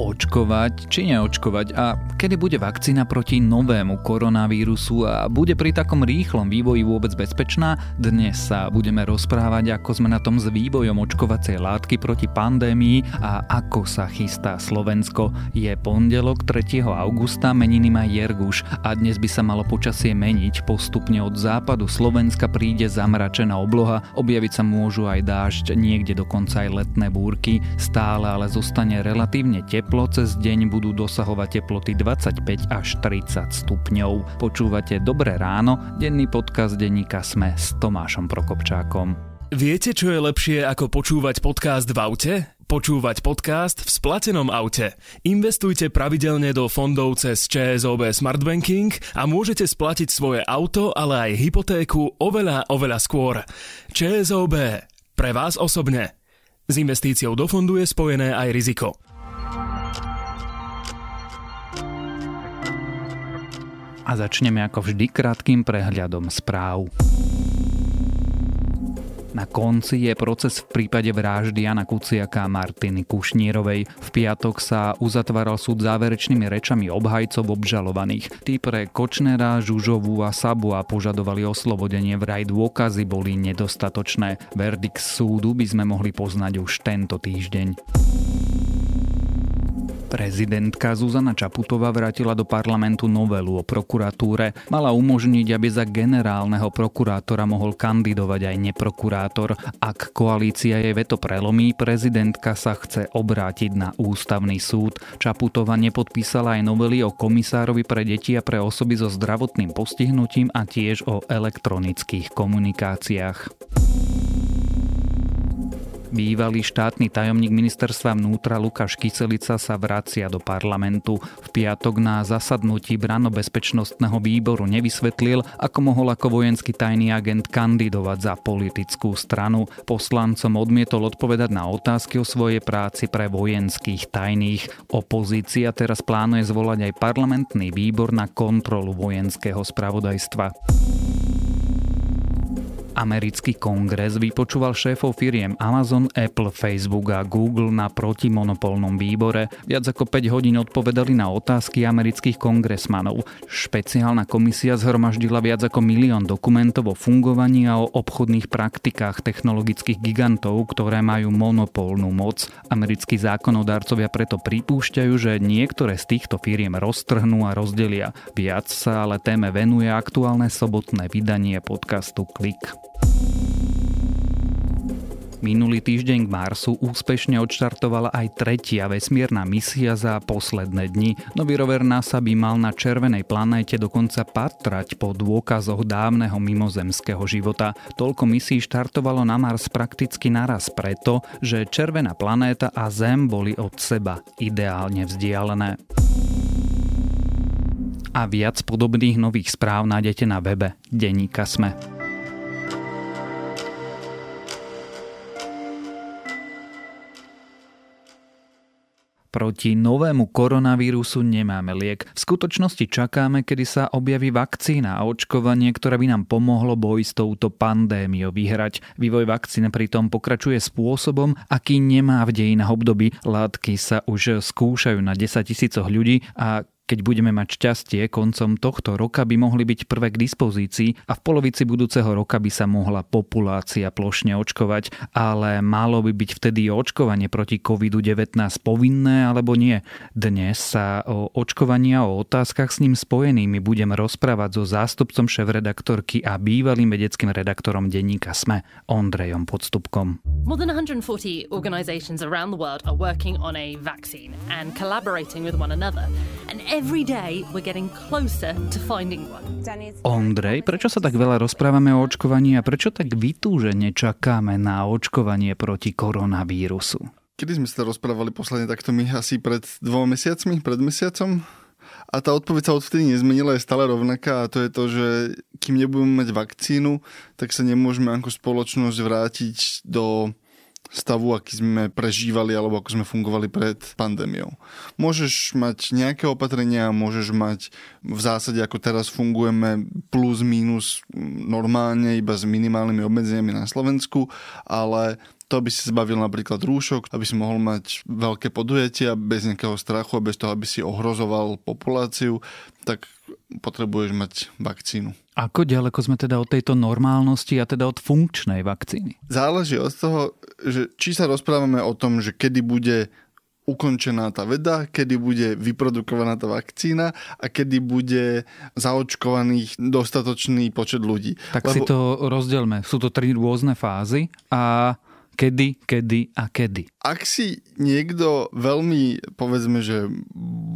očkovať či neočkovať a kedy bude vakcína proti novému koronavírusu a bude pri takom rýchlom vývoji vôbec bezpečná? Dnes sa budeme rozprávať, ako sme na tom s vývojom očkovacej látky proti pandémii a ako sa chystá Slovensko. Je pondelok 3. augusta, meniny má Jerguš a dnes by sa malo počasie meniť. Postupne od západu Slovenska príde zamračená obloha, objaviť sa môžu aj dážď, niekde dokonca aj letné búrky, stále ale zostane relatívne teplo teplo cez deň budú dosahovať teploty 25 až 30 stupňov. Počúvate Dobré ráno, denný podcast denníka Sme s Tomášom Prokopčákom. Viete, čo je lepšie ako počúvať podcast v aute? Počúvať podcast v splatenom aute. Investujte pravidelne do fondov cez ČSOB Smart Banking a môžete splatiť svoje auto, ale aj hypotéku oveľa, oveľa skôr. ČSOB. Pre vás osobne. S investíciou do fondu je spojené aj riziko. A začneme ako vždy krátkým prehľadom správ. Na konci je proces v prípade vraždy Jana Kuciaka a Martiny Kušnírovej. V piatok sa uzatváral súd záverečnými rečami obhajcov obžalovaných. Tí pre Kočnera, Žužovú a Sabu a požadovali oslobodenie vraj dôkazy boli nedostatočné. Verdikt súdu by sme mohli poznať už tento týždeň. Prezidentka Zuzana Čaputová vrátila do parlamentu novelu o prokuratúre. Mala umožniť, aby za generálneho prokurátora mohol kandidovať aj neprokurátor. Ak koalícia jej veto prelomí, prezidentka sa chce obrátiť na ústavný súd. Čaputová nepodpísala aj novely o komisárovi pre deti a pre osoby so zdravotným postihnutím a tiež o elektronických komunikáciách. Bývalý štátny tajomník ministerstva vnútra Lukáš Kyselica sa vracia do parlamentu. V piatok na zasadnutí branobezpečnostného výboru nevysvetlil, ako mohol ako vojenský tajný agent kandidovať za politickú stranu. Poslancom odmietol odpovedať na otázky o svojej práci pre vojenských tajných. Opozícia teraz plánuje zvolať aj parlamentný výbor na kontrolu vojenského spravodajstva. Americký kongres vypočúval šéfov firiem Amazon, Apple, Facebook a Google na protimonopolnom výbore. Viac ako 5 hodín odpovedali na otázky amerických kongresmanov. Špeciálna komisia zhromaždila viac ako milión dokumentov o fungovaní a o obchodných praktikách technologických gigantov, ktoré majú monopolnú moc. Americkí zákonodárcovia preto pripúšťajú, že niektoré z týchto firiem roztrhnú a rozdelia. Viac sa ale téme venuje aktuálne sobotné vydanie podcastu Klik. Minulý týždeň k Marsu úspešne odštartovala aj tretia vesmírna misia za posledné dni. Nový rover NASA by mal na červenej planéte dokonca patrať po dôkazoch dávneho mimozemského života. Toľko misií štartovalo na Mars prakticky naraz preto, že červená planéta a Zem boli od seba ideálne vzdialené. A viac podobných nových správ nájdete na webe Deníka Sme. Proti novému koronavírusu nemáme liek. V skutočnosti čakáme, kedy sa objaví vakcína a očkovanie, ktoré by nám pomohlo boj s touto pandémiou vyhrať. Vývoj vakcín pritom pokračuje spôsobom, aký nemá v dejinách období. Látky sa už skúšajú na 10 tisícoch ľudí a keď budeme mať šťastie, koncom tohto roka by mohli byť prvé k dispozícii a v polovici budúceho roka by sa mohla populácia plošne očkovať, ale malo by byť vtedy očkovanie proti COVID-19 povinné alebo nie. Dnes sa o očkovaní a o otázkach s ním spojenými budem rozprávať so zástupcom šéf-redaktorky a bývalým vedeckým redaktorom denníka SME, Ondrejom Podstupkom. More than 140 organizations around the world are working on a vaccine and collaborating with one another. And every day we're getting closer to finding one. Ondrej, prečo sa tak veľa rozprávame o očkovaní a prečo tak vytúžene čakáme na očkovanie proti koronavírusu? Kedy sme sa rozprávali posledne takto my asi pred dvoma mesiacmi, pred mesiacom? A tá odpoveď sa odvtedy nezmenila, je stále rovnaká a to je to, že kým nebudeme mať vakcínu, tak sa nemôžeme ako spoločnosť vrátiť do stavu, aký sme prežívali alebo ako sme fungovali pred pandémiou. Môžeš mať nejaké opatrenia, môžeš mať v zásade ako teraz fungujeme plus minus normálne iba s minimálnymi obmedzeniami na Slovensku, ale to, aby si zbavil napríklad rúšok, aby si mohol mať veľké podujatia bez nejakého strachu a bez toho, aby si ohrozoval populáciu, tak potrebuješ mať vakcínu. Ako ďaleko sme teda od tejto normálnosti a teda od funkčnej vakcíny? Záleží od toho, že či sa rozprávame o tom, že kedy bude ukončená tá veda, kedy bude vyprodukovaná tá vakcína a kedy bude zaočkovaných dostatočný počet ľudí. Tak Lebo... si to rozdielme. Sú to tri rôzne fázy a kedy, kedy a kedy. Ak si niekto veľmi, povedzme, že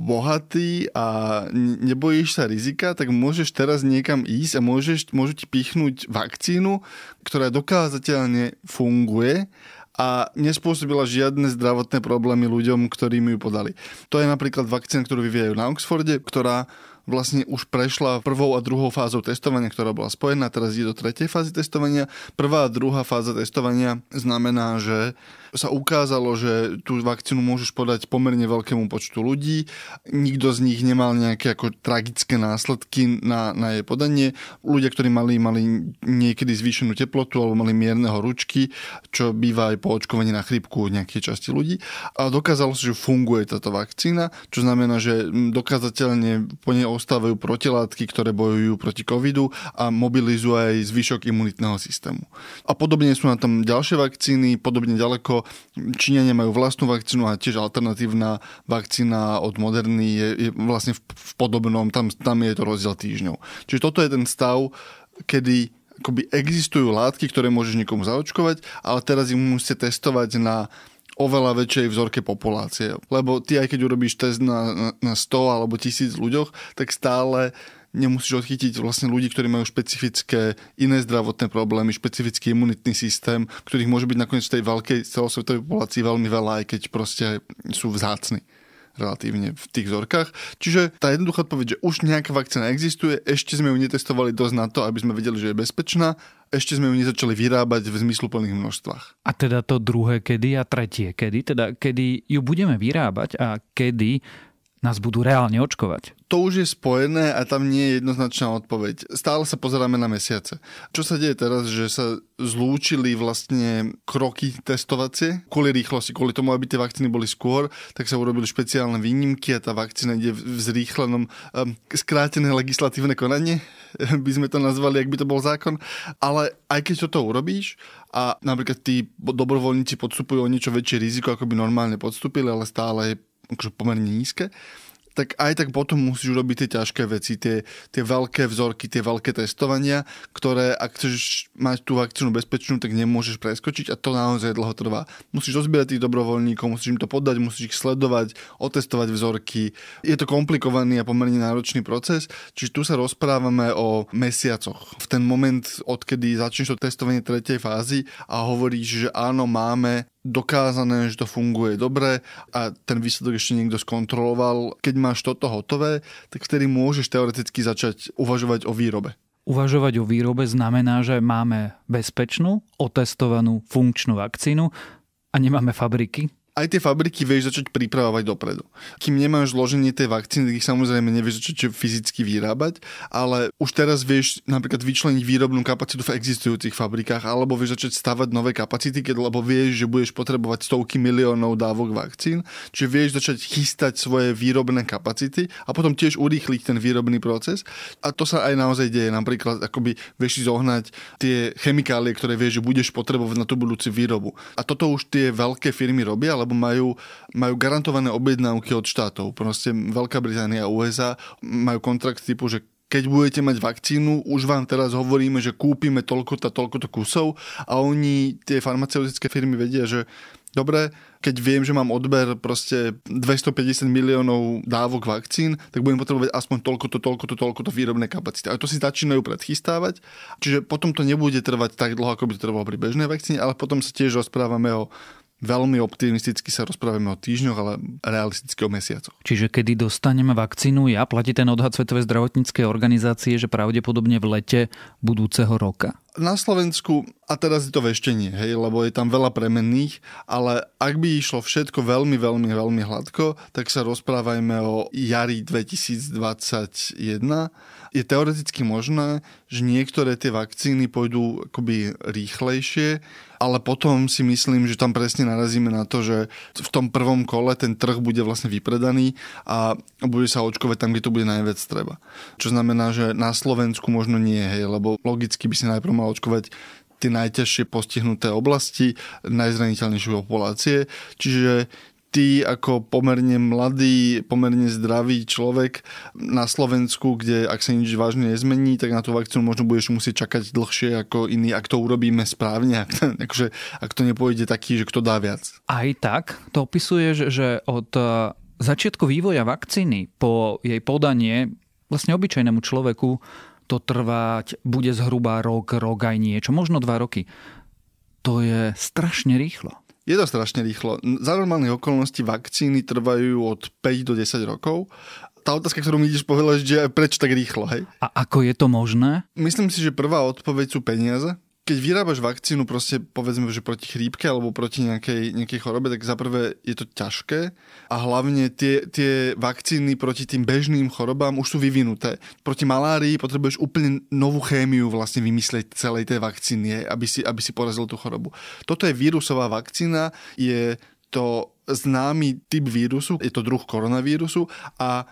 bohatý a nebojíš sa rizika, tak môžeš teraz niekam ísť a môžeš, môžu ti pichnúť vakcínu, ktorá dokázateľne funguje a nespôsobila žiadne zdravotné problémy ľuďom, ktorými ju podali. To je napríklad vakcína, ktorú vyvíjajú na Oxforde, ktorá vlastne už prešla prvou a druhou fázou testovania, ktorá bola spojená, teraz ide do tretej fázy testovania. Prvá a druhá fáza testovania znamená, že sa ukázalo, že tú vakcínu môžeš podať pomerne veľkému počtu ľudí. Nikto z nich nemal nejaké ako tragické následky na, na jej podanie. Ľudia, ktorí mali, mali niekedy zvýšenú teplotu alebo mali mierne horúčky, čo býva aj po očkovaní na chrypku nejakej časti ľudí. A dokázalo sa, že funguje táto vakcína, čo znamená, že dokázateľne po nej ostávajú protilátky, ktoré bojujú proti covidu a mobilizujú aj zvyšok imunitného systému. A podobne sú na tom ďalšie vakcíny, podobne ďaleko Číňania majú vlastnú vakcínu a tiež alternatívna vakcína od Moderny je, je vlastne v, v podobnom, tam, tam je to rozdiel týždňov. Čiže toto je ten stav, kedy akoby existujú látky, ktoré môžeš niekomu zaočkovať, ale teraz ich musíte testovať na oveľa väčšej vzorke populácie. Lebo ty aj keď urobíš test na, na, na 100 alebo 1000 ľuďoch, tak stále nemusíš odchytiť vlastne ľudí, ktorí majú špecifické iné zdravotné problémy, špecifický imunitný systém, ktorých môže byť nakoniec v tej veľkej celosvetovej populácii veľmi veľa, aj keď proste sú vzácni relatívne v tých vzorkách. Čiže tá jednoduchá odpoveď, že už nejaká vakcína existuje, ešte sme ju netestovali dosť na to, aby sme vedeli, že je bezpečná, ešte sme ju nezačali vyrábať v zmysluplných množstvách. A teda to druhé kedy a tretie kedy, teda kedy ju budeme vyrábať a kedy nás budú reálne očkovať? To už je spojené a tam nie je jednoznačná odpoveď. Stále sa pozeráme na mesiace. Čo sa deje teraz, že sa zlúčili vlastne kroky testovacie kvôli rýchlosti, kvôli tomu, aby tie vakcíny boli skôr, tak sa urobili špeciálne výnimky a tá vakcína ide v zrýchlenom, um, skrátené legislatívne konanie, by sme to nazvali, ak by to bol zákon. Ale aj keď toto urobíš a napríklad tí dobrovoľníci podstupujú o niečo väčšie riziko, ako by normálne podstúpili, ale stále je akože pomerne nízke, tak aj tak potom musíš urobiť tie ťažké veci, tie, tie veľké vzorky, tie veľké testovania, ktoré ak chceš mať tú vakcínu bezpečnú, tak nemôžeš preskočiť a to naozaj dlho trvá. Musíš rozbierať tých dobrovoľníkov, musíš im to podať, musíš ich sledovať, otestovať vzorky. Je to komplikovaný a pomerne náročný proces, čiže tu sa rozprávame o mesiacoch. V ten moment, odkedy začneš to testovanie tretej fázy a hovoríš, že áno, máme dokázané, že to funguje dobre a ten výsledok ešte niekto skontroloval. Keď máš toto hotové, tak vtedy môžeš teoreticky začať uvažovať o výrobe. Uvažovať o výrobe znamená, že máme bezpečnú, otestovanú, funkčnú vakcínu a nemáme fabriky, aj tie fabriky vieš začať pripravovať dopredu. Kým nemáš zloženie tej vakcíny, tak ich samozrejme nevieš začať fyzicky vyrábať, ale už teraz vieš napríklad vyčleniť výrobnú kapacitu v existujúcich fabrikách, alebo vieš začať stavať nové kapacity, keď lebo vieš, že budeš potrebovať stovky miliónov dávok vakcín, čiže vieš začať chystať svoje výrobné kapacity a potom tiež urýchliť ten výrobný proces. A to sa aj naozaj deje. Napríklad akoby vieš zohnať tie chemikálie, ktoré vieš, že budeš potrebovať na tú budúci výrobu. A toto už tie veľké firmy robia, lebo majú, majú garantované objednávky od štátov. Proste Veľká Británia a USA majú kontrakt typu, že keď budete mať vakcínu, už vám teraz hovoríme, že kúpime toľko a toľko kusov a oni, tie farmaceutické firmy vedia, že dobre, keď viem, že mám odber proste 250 miliónov dávok vakcín, tak budem potrebovať aspoň toľko, toľko, toľko to výrobné kapacity. A to si začínajú predchystávať, čiže potom to nebude trvať tak dlho, ako by to trvalo pri bežnej vakcíne, ale potom sa tiež rozprávame o veľmi optimisticky sa rozprávame o týždňoch, ale realisticky o mesiacoch. Čiže kedy dostaneme vakcínu, ja platí ten odhad Svetovej zdravotníckej organizácie, že pravdepodobne v lete budúceho roka. Na Slovensku, a teraz je to veštenie, hej, lebo je tam veľa premenných, ale ak by išlo všetko veľmi, veľmi, veľmi hladko, tak sa rozprávajme o jari 2021. Je teoreticky možné, že niektoré tie vakcíny pôjdu akoby rýchlejšie, ale potom si myslím, že tam presne narazíme na to, že v tom prvom kole ten trh bude vlastne vypredaný a bude sa očkovať tam, kde to bude najviac treba. Čo znamená, že na Slovensku možno nie, hej, lebo logicky by si najprv mal očkovať tie najťažšie postihnuté oblasti, najzraniteľnejšie populácie. Čiže ty ako pomerne mladý, pomerne zdravý človek na Slovensku, kde ak sa nič vážne nezmení, tak na tú vakcínu možno budeš musieť čakať dlhšie ako iný, ak to urobíme správne, ak akože, ak to nepôjde taký, že kto dá viac. Aj tak to opisuješ, že od eh, začiatku vývoja vakcíny po jej podanie vlastne obyčajnému človeku to trvať bude zhruba rok, rok aj niečo, možno dva roky. To je strašne rýchlo. Je to strašne rýchlo. Za normálnych okolností vakcíny trvajú od 5 do 10 rokov. Tá otázka, ktorú mi ideš povedať, že prečo tak rýchlo, hej? A ako je to možné? Myslím si, že prvá odpoveď sú peniaze keď vyrábaš vakcínu proste povedzme, že proti chrípke alebo proti nejakej, nejakej chorobe, tak zaprvé je to ťažké a hlavne tie, tie vakcíny proti tým bežným chorobám už sú vyvinuté. Proti malárii potrebuješ úplne novú chémiu vlastne vymyslieť celej tej vakcíny, aby si, aby si porazil tú chorobu. Toto je vírusová vakcína, je to známy typ vírusu, je to druh koronavírusu a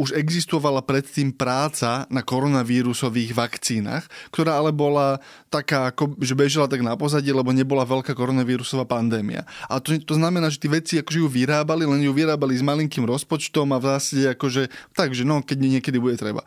už existovala predtým práca na koronavírusových vakcínach, ktorá ale bola taká, ako, že bežala tak na pozadí, lebo nebola veľká koronavírusová pandémia. A to, to znamená, že tí veci akože ju vyrábali, len ju vyrábali s malinkým rozpočtom a vlastne akože, takže no, keď niekedy bude treba.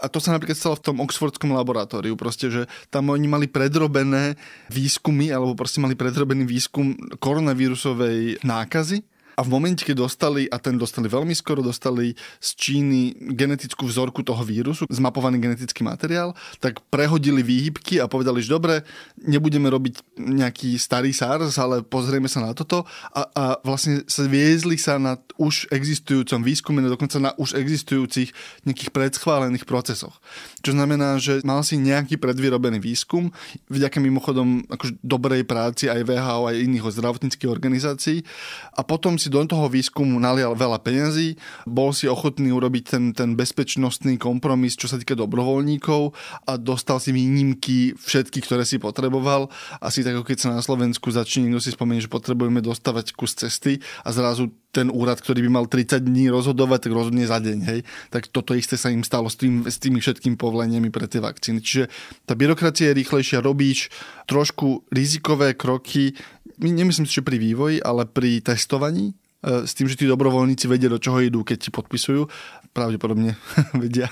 A to sa napríklad stalo v tom Oxfordskom laboratóriu, proste, že tam oni mali predrobené výskumy, alebo proste mali predrobený výskum koronavírusovej nákazy a v momente, keď dostali, a ten dostali veľmi skoro, dostali z Číny genetickú vzorku toho vírusu, zmapovaný genetický materiál, tak prehodili výhybky a povedali, že dobre, nebudeme robiť nejaký starý SARS, ale pozrieme sa na toto a, a vlastne viezli sa na už existujúcom výskume, dokonca na už existujúcich nejakých predschválených procesoch. Čo znamená, že mal si nejaký predvyrobený výskum, vďaka mimochodom akože dobrej práci aj VHO, aj iných zdravotníckých organizácií a potom si do toho výskumu nalial veľa peňazí, bol si ochotný urobiť ten, ten bezpečnostný kompromis, čo sa týka dobrovoľníkov a dostal si výnimky všetky, ktoré si potreboval. Asi tak, ako keď sa na Slovensku začne niekto si spomenie, že potrebujeme dostávať kus cesty a zrazu ten úrad, ktorý by mal 30 dní rozhodovať, tak rozhodne za deň. Hej? Tak toto isté sa im stalo s, tým, s tými všetkými povoleniami pre tie vakcíny. Čiže tá byrokracia je rýchlejšia, robíš trošku rizikové kroky, nemyslím si, že pri vývoji, ale pri testovaní, e, s tým, že tí dobrovoľníci vedia, do čoho idú, keď ti podpisujú. Pravdepodobne vedia.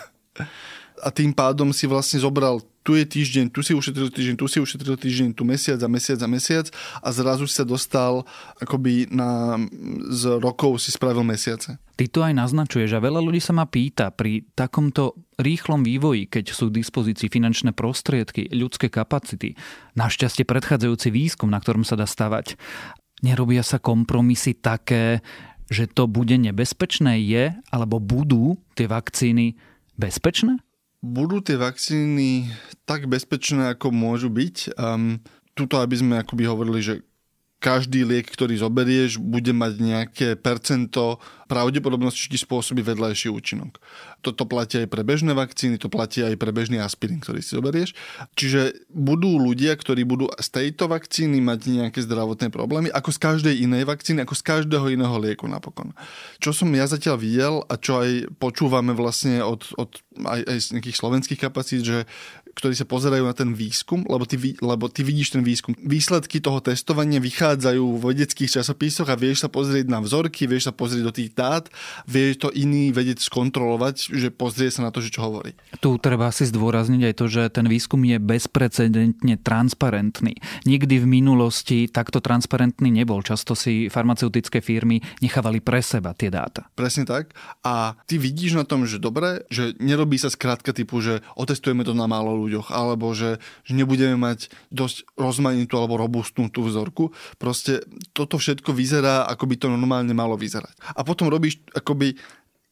A tým pádom si vlastne zobral tu je týždeň, tu si ušetril týždeň, tu si ušetril týždeň, tu mesiac a mesiac a mesiac a zrazu si sa dostal akoby na, z rokov si spravil mesiace. Ty to aj naznačuješ a veľa ľudí sa ma pýta pri takomto rýchlom vývoji, keď sú k dispozícii finančné prostriedky, ľudské kapacity, našťastie predchádzajúci výskum, na ktorom sa dá stavať, nerobia sa kompromisy také, že to bude nebezpečné je, alebo budú tie vakcíny bezpečné? Budú tie vakcíny tak bezpečné, ako môžu byť. Um, tuto, aby sme akoby hovorili, že každý liek, ktorý zoberieš, bude mať nejaké percento pravdepodobnosti, ti spôsobí vedľajší účinok. Toto platí aj pre bežné vakcíny, to platí aj pre bežný aspirín, ktorý si zoberieš. Čiže budú ľudia, ktorí budú z tejto vakcíny mať nejaké zdravotné problémy, ako z každej inej vakcíny, ako z každého iného lieku napokon. Čo som ja zatiaľ videl a čo aj počúvame vlastne od, od aj, aj z nejakých slovenských kapacít, že ktorí sa pozerajú na ten výskum, lebo ty, lebo ty vidíš ten výskum. Výsledky toho testovania vychádzajú v vedeckých časopisoch a vieš sa pozrieť na vzorky, vieš sa pozrieť do tých dát, vieš to iný vedec skontrolovať, že pozrie sa na to, že čo hovorí. Tu treba si zdôrazniť aj to, že ten výskum je bezprecedentne transparentný. Nikdy v minulosti takto transparentný nebol. Často si farmaceutické firmy nechávali pre seba tie dáta. Presne tak. A ty vidíš na tom, že dobre, že nerobí sa skrátka typu, že otestujeme to na málo ľuďoch, alebo že, že nebudeme mať dosť rozmanitú alebo robustnú tú vzorku. Proste toto všetko vyzerá, ako by to normálne malo vyzerať. A potom robíš akoby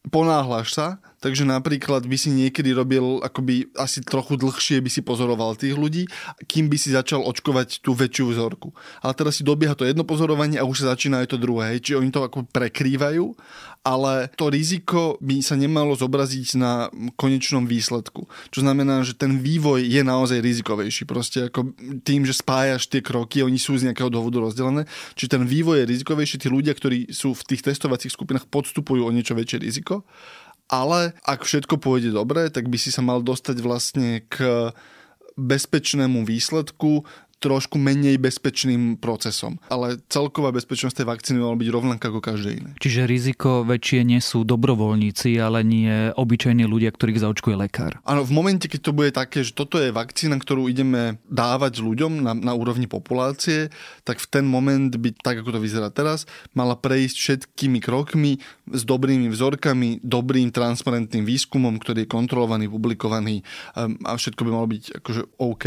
ponáhľaš sa, takže napríklad by si niekedy robil akoby asi trochu dlhšie by si pozoroval tých ľudí, kým by si začal očkovať tú väčšiu vzorku. Ale teraz si dobieha to jedno pozorovanie a už sa začína aj to druhé. Čiže oni to ako prekrývajú, ale to riziko by sa nemalo zobraziť na konečnom výsledku. Čo znamená, že ten vývoj je naozaj rizikovejší. Proste ako tým, že spájaš tie kroky, oni sú z nejakého dôvodu rozdelené. Čiže ten vývoj je rizikovejší. Tí ľudia, ktorí sú v tých testovacích skupinách, podstupujú o niečo väčšie riziko ale ak všetko pôjde dobre, tak by si sa mal dostať vlastne k bezpečnému výsledku, trošku menej bezpečným procesom. Ale celková bezpečnosť tej vakcíny mala byť rovnaká ako každé iné. Čiže riziko väčšie nie sú dobrovoľníci, ale nie obyčajní ľudia, ktorých zaočkuje lekár. Áno, v momente, keď to bude také, že toto je vakcína, ktorú ideme dávať ľuďom na, na úrovni populácie, tak v ten moment by, tak ako to vyzerá teraz, mala prejsť všetkými krokmi s dobrými vzorkami, dobrým transparentným výskumom, ktorý je kontrolovaný, publikovaný um, a všetko by malo byť akože OK.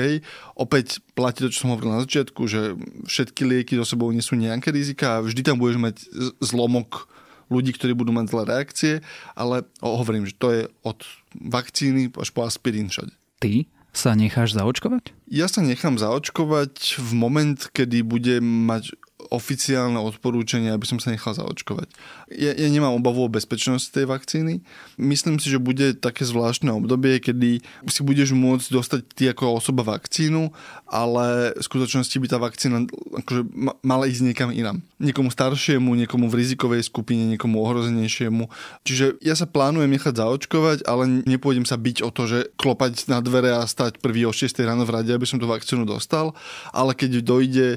Opäť platí to, čo som hovoril na začiatku, že všetky lieky so sebou nesú nejaké rizika a vždy tam budeš mať zlomok ľudí, ktorí budú mať zlé reakcie, ale hovorím, že to je od vakcíny až po aspirín všade. Ty sa necháš zaočkovať? Ja sa nechám zaočkovať v moment, kedy budem mať oficiálne odporúčanie, aby som sa nechal zaočkovať. Ja, ja nemám obavu o bezpečnosť tej vakcíny. Myslím si, že bude také zvláštne obdobie, kedy si budeš môcť dostať ty ako osoba vakcínu, ale v skutočnosti by tá vakcína akože mala ísť niekam inám. Niekomu staršiemu, niekomu v rizikovej skupine, niekomu ohrozenejšiemu. Čiže ja sa plánujem nechať zaočkovať, ale nepôjdem sa byť o to, že klopať na dvere a stať prvý o 6 ráno v rade, aby som tú vakcínu dostal, ale keď dojde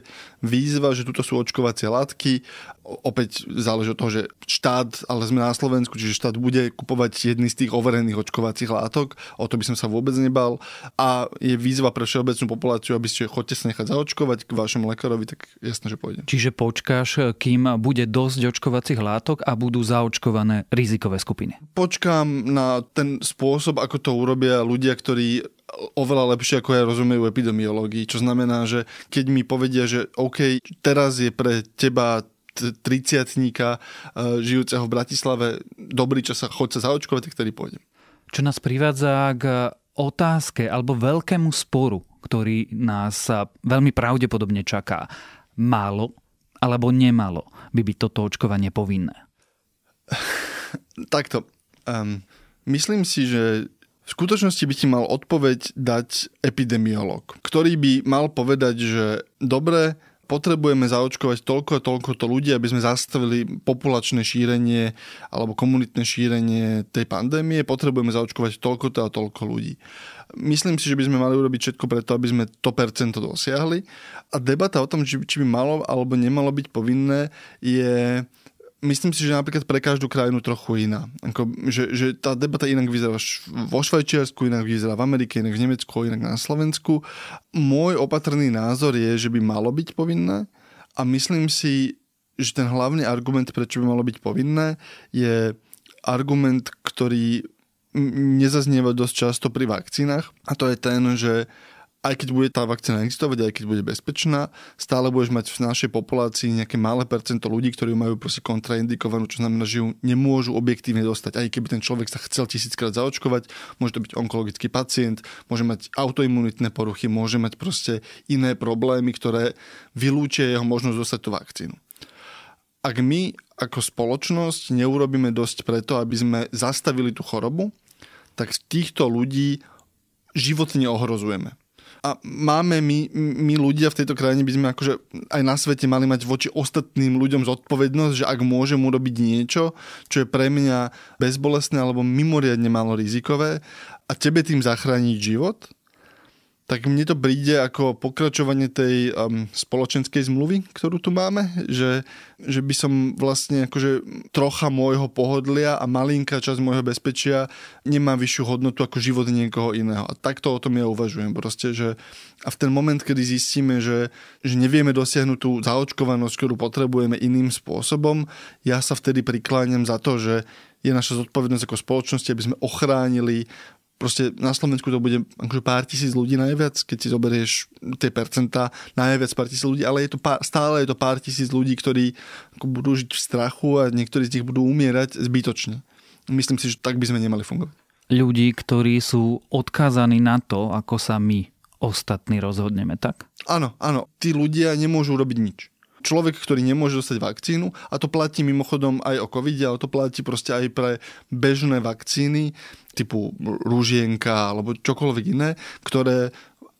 výzva, že tuto sú očkovacie látky. Opäť záleží od toho, že štát, ale sme na Slovensku, čiže štát bude kupovať jedný z tých overených očkovacích látok, o to by som sa vôbec nebal. A je výzva pre všeobecnú populáciu, aby ste chodte sa nechať zaočkovať k vašemu lekárovi, tak jasné, že pôjde. Čiže počkáš, kým bude dosť očkovacích látok a budú zaočkované rizikové skupiny? Počkám na ten spôsob, ako to urobia ľudia, ktorí oveľa lepšie ako ja rozumejú epidemiológii, čo znamená, že keď mi povedia, že OK, teraz je pre teba triciatníka uh, žijúceho v Bratislave dobrý čas sa chod sa zaočkovať, tak ktorý pôjdem. Čo nás privádza k otázke alebo veľkému sporu, ktorý nás veľmi pravdepodobne čaká. Málo alebo nemalo by byť toto očkovanie povinné? Takto. Um, myslím si, že v skutočnosti by ti mal odpoveď dať epidemiolog, ktorý by mal povedať, že dobre, potrebujeme zaočkovať toľko a toľko to ľudí, aby sme zastavili populačné šírenie alebo komunitné šírenie tej pandémie, potrebujeme zaočkovať toľko a toľko ľudí. Myslím si, že by sme mali urobiť všetko preto, aby sme to percento dosiahli. A debata o tom, či, či by malo alebo nemalo byť povinné, je myslím si, že napríklad pre každú krajinu trochu iná. Ako, že, že tá debata inak vyzerá vo Švajčiarsku, inak vyzerá v Amerike, inak v Nemecku, inak na Slovensku. Môj opatrný názor je, že by malo byť povinné a myslím si, že ten hlavný argument, prečo by malo byť povinné, je argument, ktorý nezaznieva dosť často pri vakcínach a to je ten, že aj keď bude tá vakcína existovať, aj keď bude bezpečná, stále budeš mať v našej populácii nejaké malé percento ľudí, ktorí majú proste kontraindikovanú, čo znamená, že ju nemôžu objektívne dostať. Aj keby ten človek sa chcel tisíckrát zaočkovať, môže to byť onkologický pacient, môže mať autoimunitné poruchy, môže mať proste iné problémy, ktoré vylúčia jeho možnosť dostať tú vakcínu. Ak my ako spoločnosť neurobíme dosť preto, aby sme zastavili tú chorobu, tak týchto ľudí životne ohrozujeme a máme my, my ľudia v tejto krajine by sme akože aj na svete mali mať voči ostatným ľuďom zodpovednosť, že ak môžem urobiť niečo, čo je pre mňa bezbolestné alebo mimoriadne málo rizikové a tebe tým zachrániť život, tak mne to príde ako pokračovanie tej um, spoločenskej zmluvy, ktorú tu máme, že, že by som vlastne akože trocha môjho pohodlia a malinká časť môjho bezpečia nemá vyššiu hodnotu ako život niekoho iného. A takto o tom ja uvažujem. Proste, že a v ten moment, kedy zistíme, že, že nevieme dosiahnuť tú zaočkovanosť, ktorú potrebujeme iným spôsobom, ja sa vtedy prikláňam za to, že je naša zodpovednosť ako spoločnosti, aby sme ochránili proste na Slovensku to bude akože pár tisíc ľudí najviac, keď si zoberieš tie percentá, najviac pár tisíc ľudí, ale je to pár, stále je to pár tisíc ľudí, ktorí budú žiť v strachu a niektorí z nich budú umierať zbytočne. Myslím si, že tak by sme nemali fungovať. Ľudí, ktorí sú odkázaní na to, ako sa my ostatní rozhodneme, tak? Áno, áno. Tí ľudia nemôžu robiť nič človek, ktorý nemôže dostať vakcínu, a to platí mimochodom aj o covid ale to platí proste aj pre bežné vakcíny typu rúžienka alebo čokoľvek iné, ktoré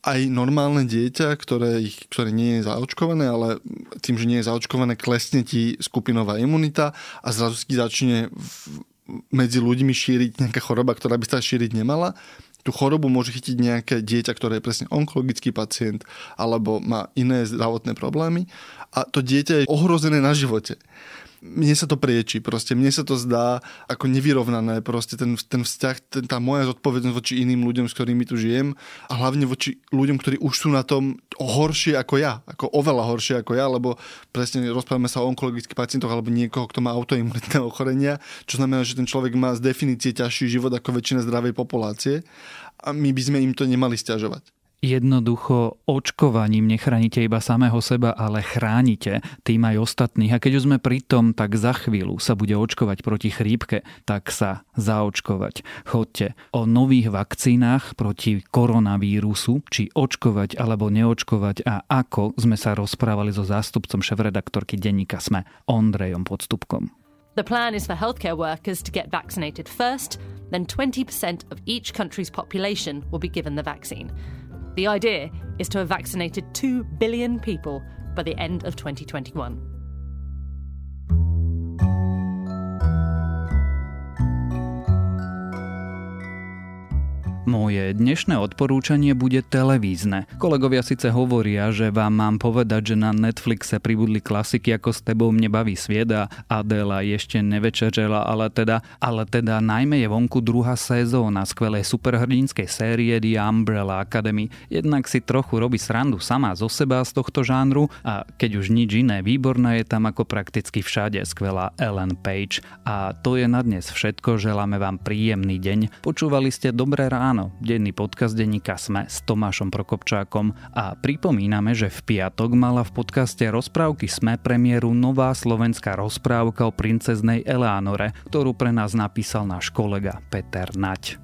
aj normálne dieťa, ktoré, ich, ktoré nie je zaočkované, ale tým, že nie je zaočkované, klesne ti skupinová imunita a zrazu začne v, medzi ľuďmi šíriť nejaká choroba, ktorá by sa šíriť nemala. Tú chorobu môže chytiť nejaké dieťa, ktoré je presne onkologický pacient alebo má iné zdravotné problémy a to dieťa je ohrozené na živote mne sa to prieči, proste mne sa to zdá ako nevyrovnané, proste ten, ten vzťah, ten, tá moja zodpovednosť voči iným ľuďom, s ktorými tu žijem a hlavne voči ľuďom, ktorí už sú na tom horšie ako ja, ako oveľa horšie ako ja, lebo presne rozprávame sa o onkologických pacientoch alebo niekoho, kto má autoimunitné ochorenia, čo znamená, že ten človek má z definície ťažší život ako väčšina zdravej populácie a my by sme im to nemali stiažovať. Jednoducho očkovaním nechránite iba samého seba, ale chránite tým aj ostatných. A keď už sme pri tom, tak za chvíľu sa bude očkovať proti chrípke, tak sa zaočkovať. Chodte o nových vakcínach proti koronavírusu, či očkovať alebo neočkovať a ako sme sa rozprávali so zástupcom šéf-redaktorky denníka Sme, Ondrejom Podstupkom. The plan is for healthcare workers to get vaccinated first, then 20% of each country's population will be given the vaccine. The idea is to have vaccinated 2 billion people by the end of 2021. Moje dnešné odporúčanie bude televízne. Kolegovia síce hovoria, že vám mám povedať, že na Netflixe pribudli klasiky ako S tebou mne baví sviet a Adela ešte nevečerela, ale teda, ale teda najmä je vonku druhá sezóna skvelej superhrdinskej série The Umbrella Academy. Jednak si trochu robí srandu sama zo seba z tohto žánru a keď už nič iné, výborná je tam ako prakticky všade skvelá Ellen Page. A to je na dnes všetko, želáme vám príjemný deň. Počúvali ste Dobré ráno Áno, denný podcast denníka Sme s Tomášom Prokopčákom a pripomíname, že v piatok mala v podcaste Rozprávky Sme premiéru nová slovenská rozprávka o princeznej Eleanore, ktorú pre nás napísal náš kolega Peter Nať.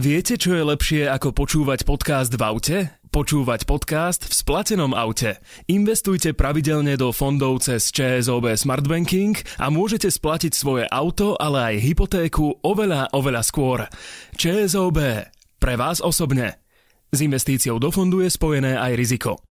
Viete, čo je lepšie ako počúvať podcast v aute? Počúvať podcast v splatenom aute. Investujte pravidelne do fondov cez ČSOB Smart Banking a môžete splatiť svoje auto, ale aj hypotéku oveľa, oveľa skôr. ČSOB. Pre vás osobne. S investíciou do fondu je spojené aj riziko.